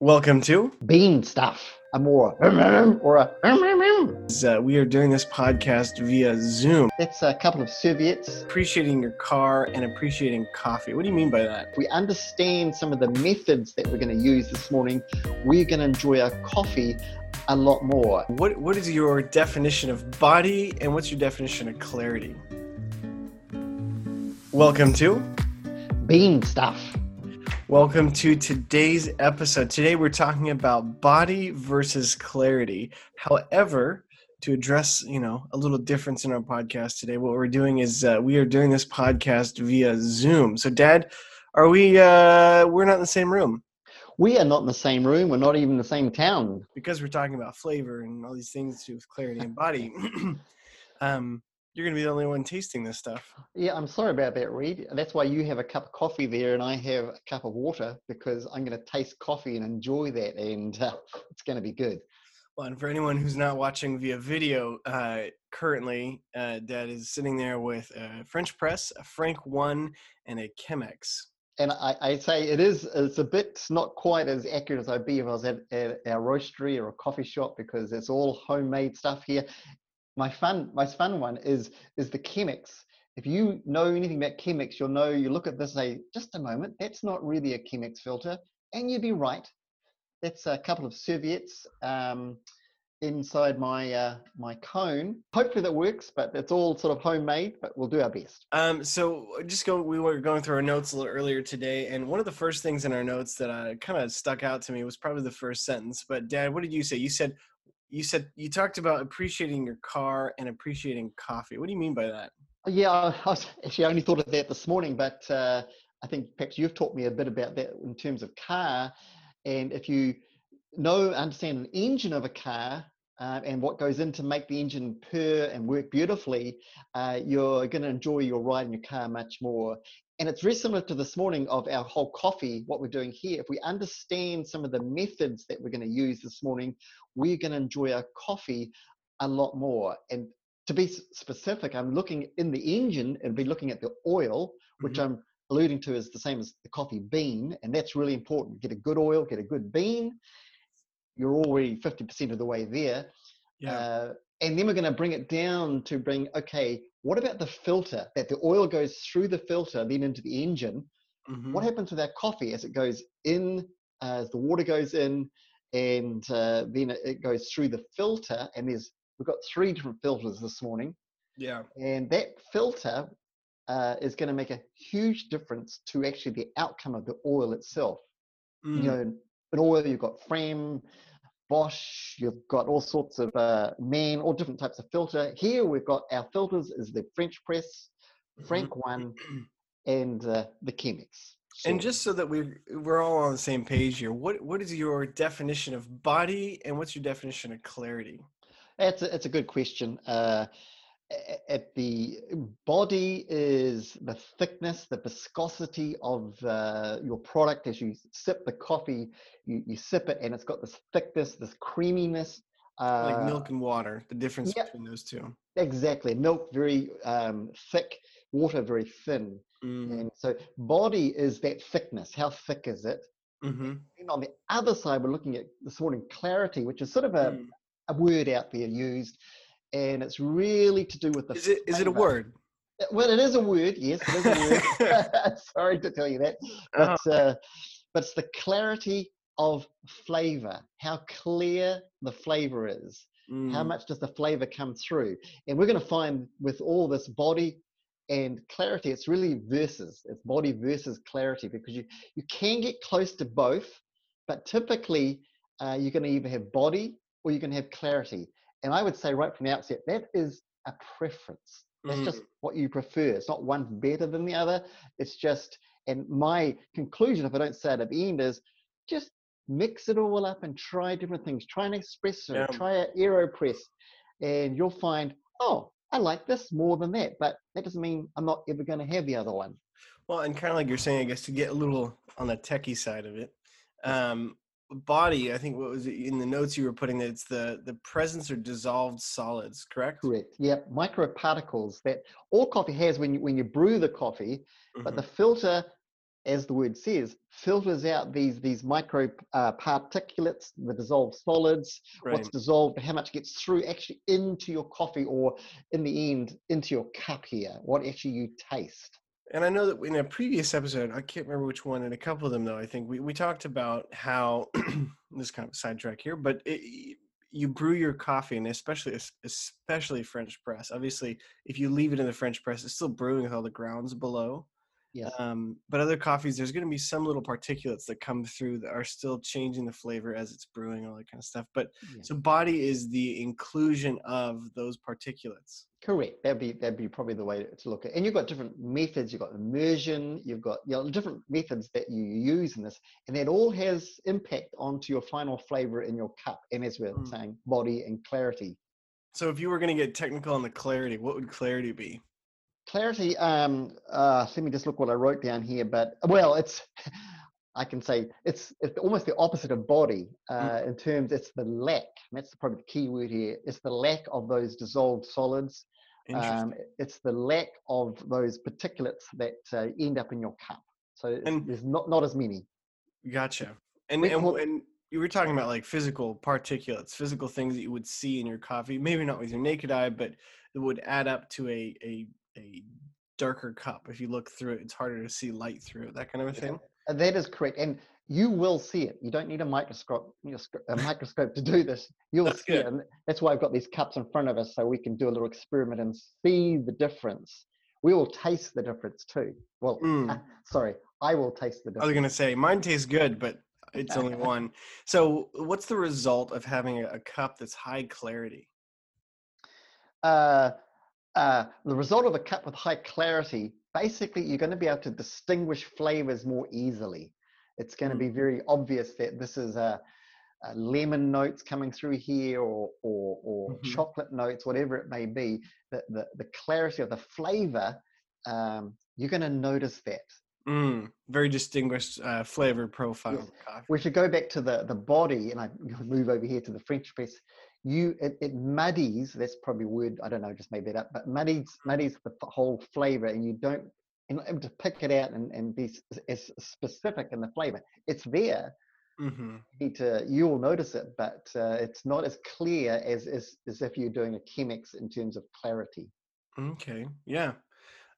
Welcome to. bean stuff. A more or a Uh, we are doing this podcast via Zoom. It's a couple of Soviets Appreciating your car and appreciating coffee. What do you mean by that? We understand some of the methods that we're going to use this morning, we're going to enjoy our coffee a lot more. What What is your definition of body and what's your definition of clarity? Welcome to. Bean stuff. Welcome to today's episode. Today we're talking about body versus clarity. However, to address, you know, a little difference in our podcast today, what we're doing is uh, we are doing this podcast via Zoom. So, Dad, are we? Uh, we're not in the same room We are not in the same room. We're not even in the same town. because we're talking about flavor and all these things to do with clarity and body. um, you're going to be the only one tasting this stuff. Yeah, I'm sorry about that, Reed. That's why you have a cup of coffee there and I have a cup of water because I'm going to taste coffee and enjoy that, and uh, it's going to be good. Well, and for anyone who's not watching via video, uh, currently, uh, Dad is sitting there with a French press, a Frank One, and a Chemex. And I, I say it is it's a bit not quite as accurate as I'd be if I was at, at our roastery or a coffee shop because it's all homemade stuff here. My fun my fun one is is the Chemex. If you know anything about Chemex, you'll know you look at this and say, just a moment, that's not really a Chemex filter. And you'd be right. That's a couple of serviettes um, inside my uh, my cone. Hopefully that works, but it's all sort of homemade, but we'll do our best. Um, so just go. We were going through our notes a little earlier today, and one of the first things in our notes that uh, kind of stuck out to me was probably the first sentence. But Dad, what did you say? You said you said you talked about appreciating your car and appreciating coffee. What do you mean by that? Yeah, I was actually only thought of that this morning, but uh, I think perhaps you've taught me a bit about that in terms of car. And if you know, understand an engine of a car uh, and what goes in to make the engine purr and work beautifully, uh, you're going to enjoy your ride in your car much more. And it's very similar to this morning of our whole coffee, what we're doing here. If we understand some of the methods that we're going to use this morning, we're going to enjoy our coffee a lot more. And to be specific, I'm looking in the engine and be looking at the oil, which Mhm. I'm alluding to is the same as the coffee bean, and that's really important. Get a good oil, get a good bean. You're already 50% of the way there. Uh, and then we're going to bring it down to bring, okay, what about the filter? That the oil goes through the filter, then into the engine. Mhm. What happens with our coffee as it goes in, uh, as the water goes in, and uh, then it, it goes through the filter? And there's we've got three different filters this morning Yeah. and that filter uh, is going to make a huge difference to actually the outcome of the oil itself. Mm. You know, in oil you've got Fram, Bosch, you've got all sorts of uh, man, all different types of filter. Here we've got our filters is the French press, Frank one, and uh, the Chemex. And just so that we're we're all on the same page here, what what is your definition of body and what's your definition of clarity? That's a, it's a good question. Uh, at the body is the thickness, the viscosity of uh, your product as you sip the coffee. You, you sip it, and it's got this thickness, this creaminess. Uh, Like milk and water, the difference yeah. between those two. Exactly, milk very um, thick, water very thin, Mm. and so body is that thickness. How thick is it? Mm-hmm. And on the other side, we're looking at this morning clarity, which is sort of a, Mm. a word out there used, and it's really to do with the. Is it is it a word? Uh, Well, it is a word. Yes, it is a word. Sorry to tell you that, Uh-huh. but uh, but it's the clarity of flavor. How clear the flavor is. How Mm. much does the flavor come through? And we're going to find with all this body and clarity, it's really versus. It's body versus clarity because you you can get close to both, but typically uh, you're going to either have body or you're going to have clarity. And I would say right from the outset that is a preference. That's just what you prefer. It's not one better than the other. It's just, and my conclusion, if I don't say it at the end, is just mix it all up and try different things. Try an espresso, Yeah. try an AeroPress, and you'll find, oh, I like this more than that. But that doesn't mean I'm not ever going to have the other one. Well, and kind of like you're saying, I guess to get a little on the techie side of it, um, body. I think what was it in the notes you were putting that it's the the presence of dissolved solids, correct? Correct. Yep. Microparticles that all coffee has when you when you brew the coffee, but Mhm. the filter as the word says, filters out these these micro uh, particulates, the dissolved solids, Right. what's dissolved, how much gets through actually into your coffee, or in the end into your cup here, what actually you taste. And I know that in a previous episode, I can't remember which one, and a couple of them though, I think we, we talked about how this is kind of sidetrack here, but it, you brew your coffee, and especially especially French press. Obviously, if you leave it in the French press, it's still brewing with all the grounds below. Yes. Um, but other coffees, there's going to be some little particulates that come through that are still changing the flavor as it's brewing, all that kind of stuff. But Yeah. so body is the inclusion of those particulates. Correct. That'd be that'd be probably the way to look at. it. And you've got different methods. You've got immersion. You've got you know, different methods that you use in this, and that all has impact onto your final flavor in your cup. And as we're Mm. saying, body and clarity. So if you were going to get technical on the clarity, what would clarity be? Clarity. Um. Uh. Let me just look what I wrote down here. But well, it's. I can say it's it's almost the opposite of body uh, in terms. It's the lack. That's probably the key word here. It's the lack of those dissolved solids. Um, it's the lack of those particulates that uh, end up in your cup. So And- there's not not as many. Gotcha. And and, and you were talking about like physical particulates, physical things that you would see in your coffee. Maybe not with your naked eye, but it would add up to a a a darker cup. If you look through it, it's harder to see light through it. That kind of a thing. Uh, That is correct, and you will see it. You don't need a microscope, you know, sc- a microscope to do this. You'll That's see it, and that's why I've got these cups in front of us, so we can do a little experiment and see the difference. We will taste the difference too. Well, Mm. sorry, I will taste the difference. I was gonna say mine tastes good, but it's only one. So what's the result of having a cup that's high clarity? uh, uh, the result of a cup with high clarity, basically you're going to be able to distinguish flavors more easily. It's going to be very obvious that this is a, a lemon notes coming through here or, or, or Mhm. chocolate notes, whatever it may be. The, the, the clarity of the flavor, um, you're going to notice that. Mm, very distinguished uh, flavor profile Yes. We should go back to the, the body, and I move over here to the French press. You it, it muddies. That's probably a word I don't know. Just made that up. But muddies muddies the whole flavor, and you don't and able to pick it out and, and be as specific in the flavor. It's there. hmm You to you'll notice it, but uh, it's not as clear as, as as if you're doing a chemex in terms of clarity. Okay. Yeah.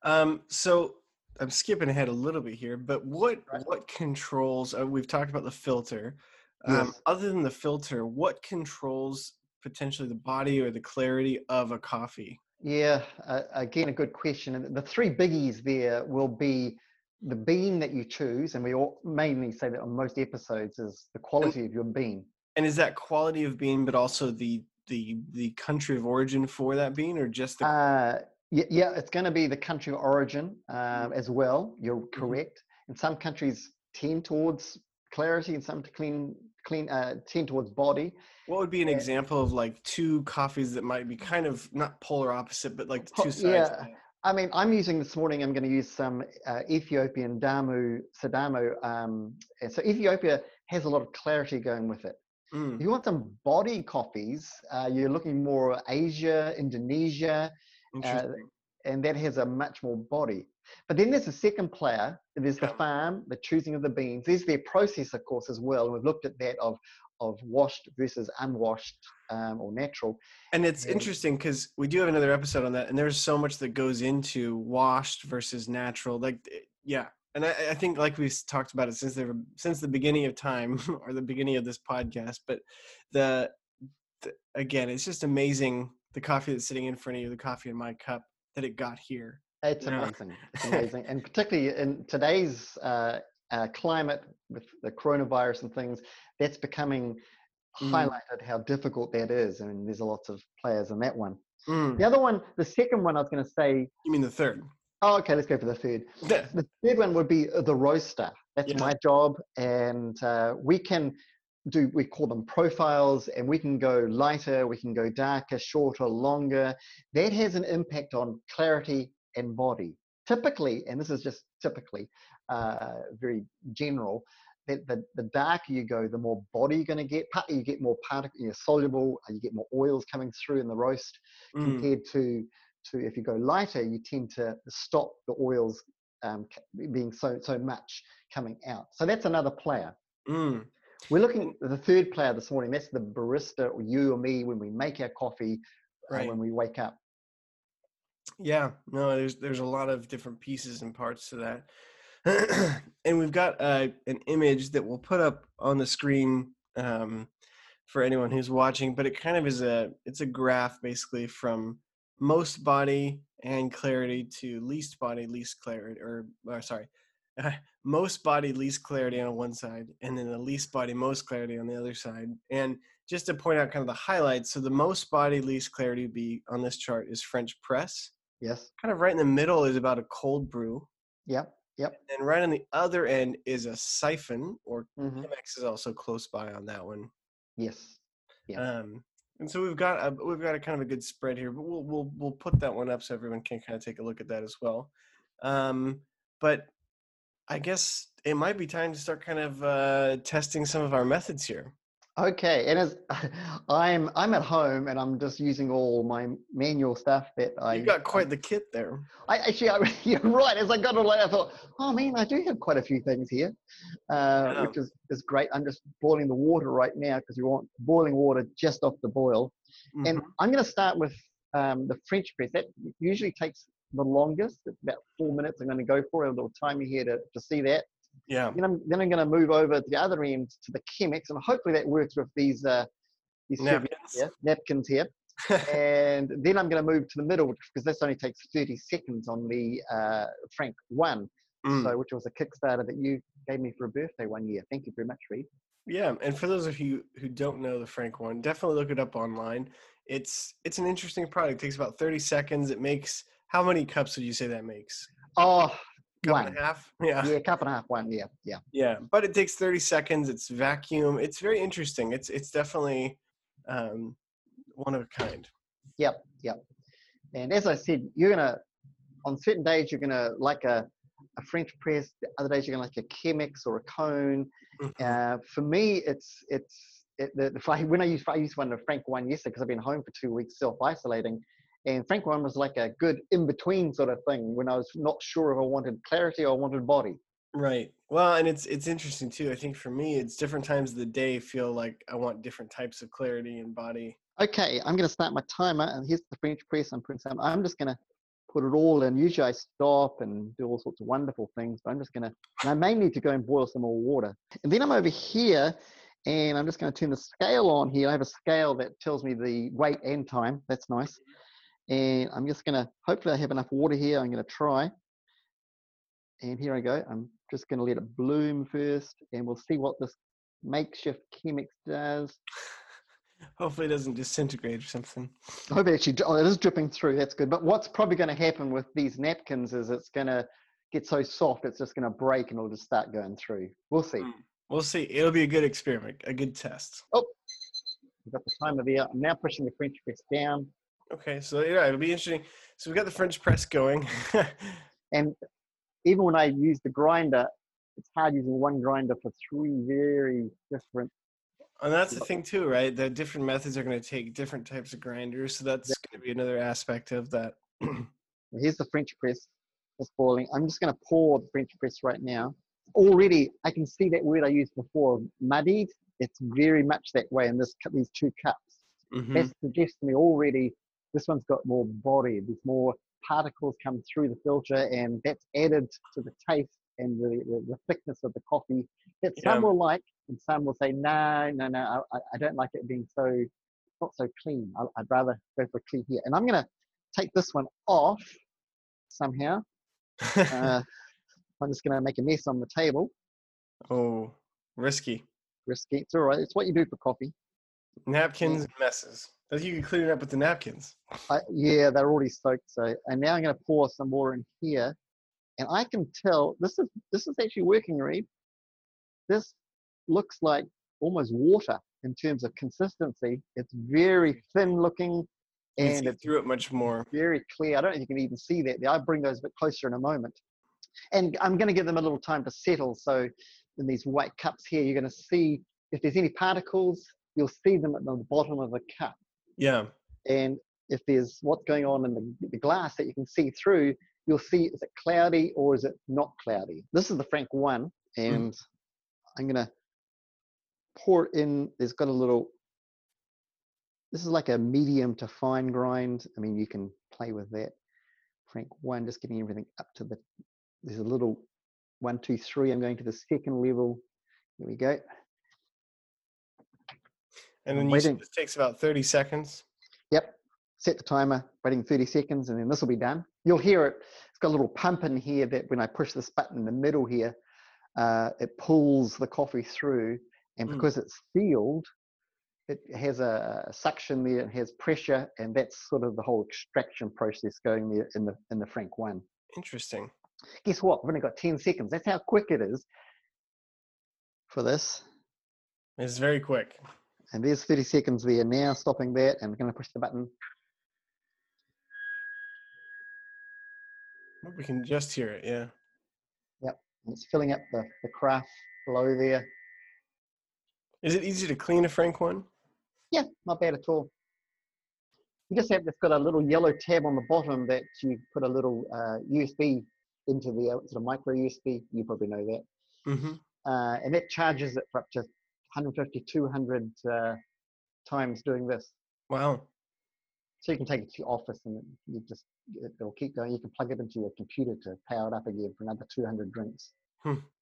Um, so I'm skipping ahead a little bit here, but what Right. what controls? Uh, we've talked about the filter. Um, Yes. Other than the filter, what controls potentially the body or the clarity of a coffee? Yeah, uh, again, a good question. And the three biggies there will be the bean that you choose, and we all mainly say that on most episodes is the quality of your bean. And is that quality of bean, but also the the the country of origin for that bean, or just the? Uh, yeah, yeah, it's going to be the country of origin um, as well. You're correct. And some countries tend towards clarity, and some to clean, clean, uh, tend towards body. what would be an yeah. example of like two coffees that might be kind of not polar opposite, but like two sides? yeah. I mean, I'm using this morning. I'm going to use some uh, Ethiopian Damu Sidamo. Um, so Ethiopia has a lot of clarity going with it. Mm, If you want some body coffees, uh, you're looking more Asia, Indonesia, interesting. and that has a much more body. But then there's the second player. There's the farm, the choosing of the beans. There's their process, of course, as well. And we've looked at that of of washed versus unwashed um, or natural. And it's Yeah. interesting because we do have another episode on that, and there's so much that goes into washed versus natural. Like, eh, yeah, and I, I think like we've talked about it since the since the beginning of time or the beginning of this podcast. But the, the again, it's just amazing the coffee that's sitting in front of you, the coffee in my cup, that it got here. It's Yeah. amazing. It's amazing. and particularly in today's uh, uh, climate with the coronavirus and things, that's becoming Mm. highlighted how difficult that is. I mean, there's a lots of players in that one. Mm, The other one, the second one I was going to say, you mean the third? oh, okay, let's go for the third. The third one would be the roaster. That's Yeah. my job. And uh, we can do, we call them profiles, and we can go lighter, we can go darker, shorter, longer. That has an impact on clarity and body. Typically, and this is just typically uh, very general, that the, the darker you go, the more body you're going to get. Partly you get more particle, you know, soluble, you get more oils coming through in the roast Mm, compared to to if you go lighter, you tend to stop the oils um, being so so much coming out. So that's another player. Mm. We're looking at the third player this morning. That's the barista, or you or me, when we make our coffee, uh, when we wake up. Yeah, no, there's there's a lot of different pieces and parts to that, and we've got uh, an image that we'll put up on the screen um, for anyone who's watching. But it kind of is a it's a graph basically from most body and clarity to least body, least clarity, or, or sorry, most body, least clarity on one side, and then the least body, most clarity on the other side. And just to point out kind of the highlights, so the most body, least clarity be on this chart is French press Yes. kind of right in the middle is about a cold brew. Yep. Yep. And right on the other end is a siphon, or hmm Chemex is also close by on that one. Yes. Yeah. Um, and so we've got a, we've got a kind of a good spread here, but we'll we'll we'll put that one up so everyone can kind of take a look at that as well. Um, but I guess it might be time to start kind of uh, testing some of our methods here. Okay, and as I'm I'm at home and I'm just using all my manual stuff that I You've got quite the kit there. I actually, I, you're right. As I got all that, I thought, oh man, I do have quite a few things here, uh, Yeah. which is, is great. I'm just boiling the water right now because we want boiling water just off the boil. And Mhm. I'm going to start with um, the French press. That usually takes the longest. It's about four minutes. I'm going to go for a little time here to, to see that. yeah, Then I'm then I'm going to move over to the other end to the Chemex, and hopefully that works with these uh, these napkins. here, napkins here and then I'm going to move to the middle because this only takes 30 seconds on the uh, Frank One, Mm. so which was a Kickstarter that you gave me for a birthday one year. Thank you very much, Reed. Yeah, and for those of you who don't know the Frank one, definitely look it up online. It's it's an interesting product. It takes about 30 seconds. It makes how many cups would you say that makes? Oh, Cup one. and a half? Yeah. Yeah, cup and a half. One. Yeah, yeah. Yeah. But it takes 30 seconds. It's vacuum. It's very interesting. It's it's definitely um, one of a kind. Yep, yep. And as I said, you're gonna on certain days you're gonna like a, a French press. The other days you're gonna like a Chemex or a cone. Mhm. Uh, for me, it's it's it, the, the when I used I used one the Frank one yesterday because I've been home for two weeks self isolating, and Frank one was like a good in between sort of thing when I was not sure if I wanted clarity or I wanted body. Right. Well, and it's it's interesting too. I think for me, it's different times of the day feel like I want different types of clarity and body. Okay, I'm going to start my timer, and here's the French press. I'm putting some. I'm just going to put it all in. Usually I stop and do all sorts of wonderful things, but I'm just going to. And I may need to go and boil some more water. And then I'm over here, and I'm just going to turn the scale on here. I have a scale that tells me the weight and time. That's nice. And I'm just going to. Hopefully I have enough water here. I'm going to try. And here I go. I'm just going to let it bloom first, and we'll see what this makeshift Chemex does. Hopefully, it doesn't disintegrate or something. I hope it actually, oh, it is dripping through. That's good. But what's probably going to happen with these napkins is it's going to get so soft, it's just going to break and it'll just start going through. We'll see. Mm. We'll see. It'll be a good experiment, a good test. Oh, we've got the timer there. I'm now pushing the French press down. Okay, so yeah, it'll be interesting. So we've got the French press going. And even when I use the grinder, it's hard using one grinder for three very different. And that's the thing too, right? The different methods are going to take different types of grinders, so that's going to be another aspect of that. Here's the French press. It's boiling. I'm just going to pour the French press right now. Already, I can see that word I used before, muddied. It's very much that way in this these two cups. Mhm. that suggests to me already this one's got more body. There's more particles come through the filter, and that's added to the taste and the, the, the thickness of the coffee that some Yeah. will like, and some will say, no, no, no, I, I don't like it being so not so clean. I, I'd rather go for clean here. And I'm going to take this one off somehow. Uh, I'm just going to make a mess on the table. oh, risky. Risky. It's all right. It's what you do for coffee. Napkins and messes. I think you can clean it up with the napkins. I, yeah, they're already soaked. So, and now I'm going to pour some more in here, and I can tell this is this is actually working, Reed. This looks like almost water in terms of consistency. It's very thin looking, and it's through it much more. very clear. I don't know if you can even see that. I'll bring those a bit closer in a moment. And I'm going to give them a little time to settle. So in these white cups here, you're going to see if there's any particles, you'll see them at the bottom of the cup. Yeah. And if there's what's going on in the, the glass that you can see through, you'll see is it cloudy or is it not cloudy. This is the Frank one, Mm. and I'm gonna pour it in. It's got a little. This is like a medium to fine grind. I mean, you can play with that. Frank one, just getting everything up to the. There's a little one, two, three. I'm going to the second level. Here we go. And then waiting. this takes about 30 seconds. Yep. Set the timer, waiting 30 seconds, and then this will be done. You'll hear it. It's got a little pump in here that when I push this button in the middle here, uh, it pulls the coffee through. And Mm. because it's sealed, it has a, a suction there, it has pressure, and that's sort of the whole extraction process going there in the in the Frank one. Interesting. Guess what? We've only got 10 seconds. That's how quick it is for this. It's very quick. And there's 30 seconds there now, stopping that, and I'm going to push the button. We can just hear it. Yeah. And it's filling up the, the carafe below there. Is it easy to clean a Frank one? Yeah, not bad at all. You just have, it's got a little yellow tab on the bottom that you put a little uh, USB into the uh, sort of micro USB. You probably know that. Mm-hmm. Uh, and that charges it for up to 150, 200 uh, times doing this. Wow. So you can take it to your office and you just, it- it'll keep going. You can plug it into your computer to power it up again for another 200 drinks.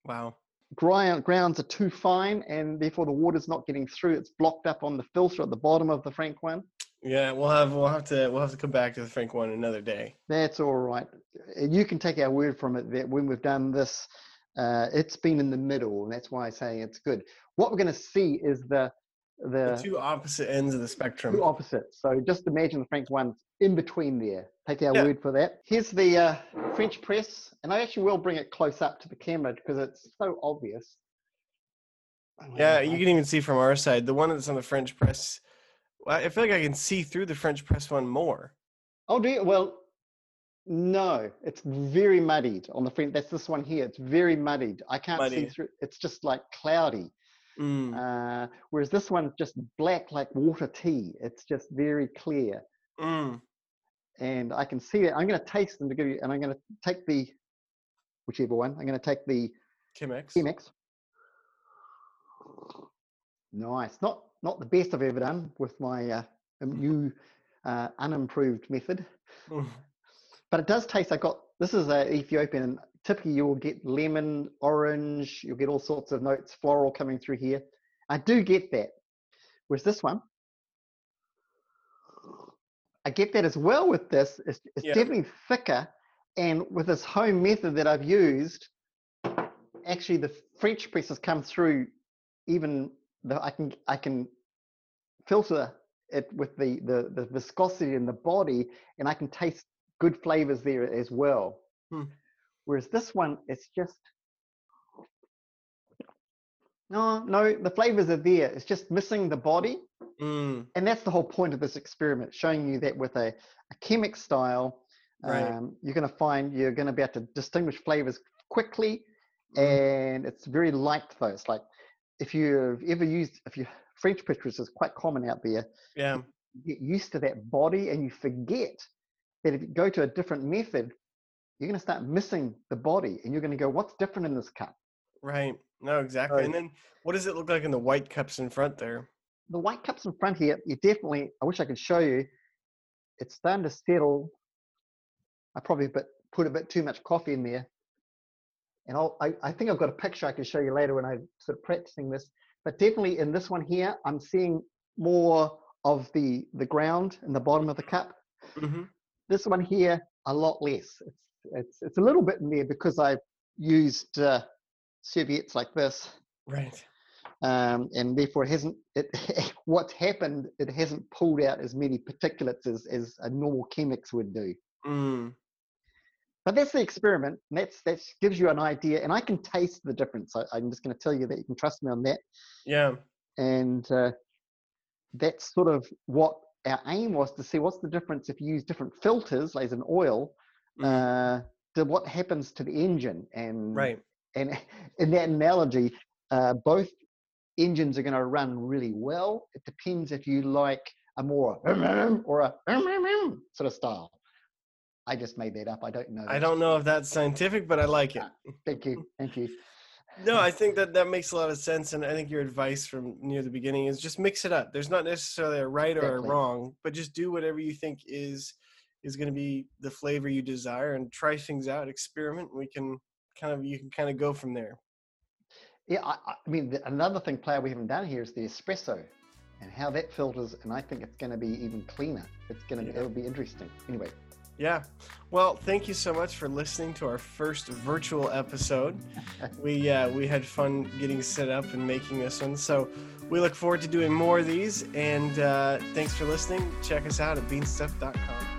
Wow. Ground, grounds are too fine and therefore the water's not getting through. It's blocked up on the filter at the bottom of the Frank one. Yeah, we'll have we'll have to we'll have to come back to the Frank one another day. That's all right. You can take our word from it that when we've done this, uh, it's been in the middle, and that's why I say it's good. What we're going to see is the The the two opposite ends of the spectrum. two opposites. So just imagine the French one's in between there. Take our Yeah. word for that. Here's the uh, French press, and I actually will bring it close up to the camera because it's so obvious. Oh, Yeah, you can even see from our side the one that's on the French press. I feel like I can see through the French press one more. Oh, do you? Well, no, it's very muddied on the front. That's this one here. It's very muddied. I can't see through. It's just like cloudy. Mm. Uh, whereas this one's just black like water tea. It's just very clear. Mm. And I can see that. I'm going to taste them to give you, and I'm going to take the, whichever one, I'm going to take the Chemex. Chemex. Nice. Not not the best I've ever done with my uh, new uh, unimproved method. But it does taste. I got oh, this is a Ethiopian. And typically, you will get lemon, orange. You'll get all sorts of notes, floral coming through here. I do get that. Whereas this one, I get that as well. With this, it's, it's Yeah. definitely thicker, and with this home method that I've used, actually the French presses come through. Even though I can I can filter it with the the, the viscosity in the body, and I can taste good flavors there as well. Hmm. Whereas this one, it's just no, no. The flavors are there. It's just missing the body, Mm. and that's the whole point of this experiment, showing you that with a, a Chemex style, Right. um, you're going to find you're going to be able to distinguish flavors quickly, Mm. and it's very light though. It's like if you've ever used if you French press is quite common out there Yeah. get used to that body and you forget that if you go to a different method, you're going to start missing the body and you're going to go, what's different in this cup? Right. No, exactly. And then what does it look like in the white cups in front there? The white cups in front here, you definitely, I wish I could show you, it's starting to settle. I probably bit, put a bit too much coffee in there. And I'll, I, I think I've got a picture I can show you later when I'm sort of practicing this. But definitely in this one here, I'm seeing more of the, the ground in the bottom of the cup. Mm-hmm. This one here a lot less it's it's, it's a little bit in there because i've used uh, serviettes like this Right. um, and therefore it hasn't it what's happened it hasn't pulled out as many particulates as, as a normal Chemex would do Mm. but that's the experiment and that's that gives you an idea and i can taste the difference I, i'm just going to tell you that you can trust me on that Yeah. and uh, that's sort of what our aim was to see what's the difference if you use different filters as an oil Mm. uh, to what happens to the engine and Right. and in that analogy uh, both engines are going to run really well it depends if you like a more or a sort of style I just made that up. I don't know. I don't know if that's scientific, but I like it. Thank you. Thank you. No, I think that that makes a lot of sense, and I think your advice from near the beginning is just mix it up. There's not necessarily a right or Exactly. a wrong, but just do whatever you think is is going to be the flavor you desire, and try things out, experiment. We can kind of you can kind of go from there. Yeah, I, I I mean, the, another thing, player, we haven't done here is the espresso and how that filters. And I think it's going to be even cleaner. It's going to, Yeah. it'll be interesting. Anyway, Yeah. Well, thank you so much for listening to our first virtual episode. we uh, we had fun getting set up and making this one. So we look forward to doing more of these. And uh, thanks for listening. Check us out at beanstuff.com.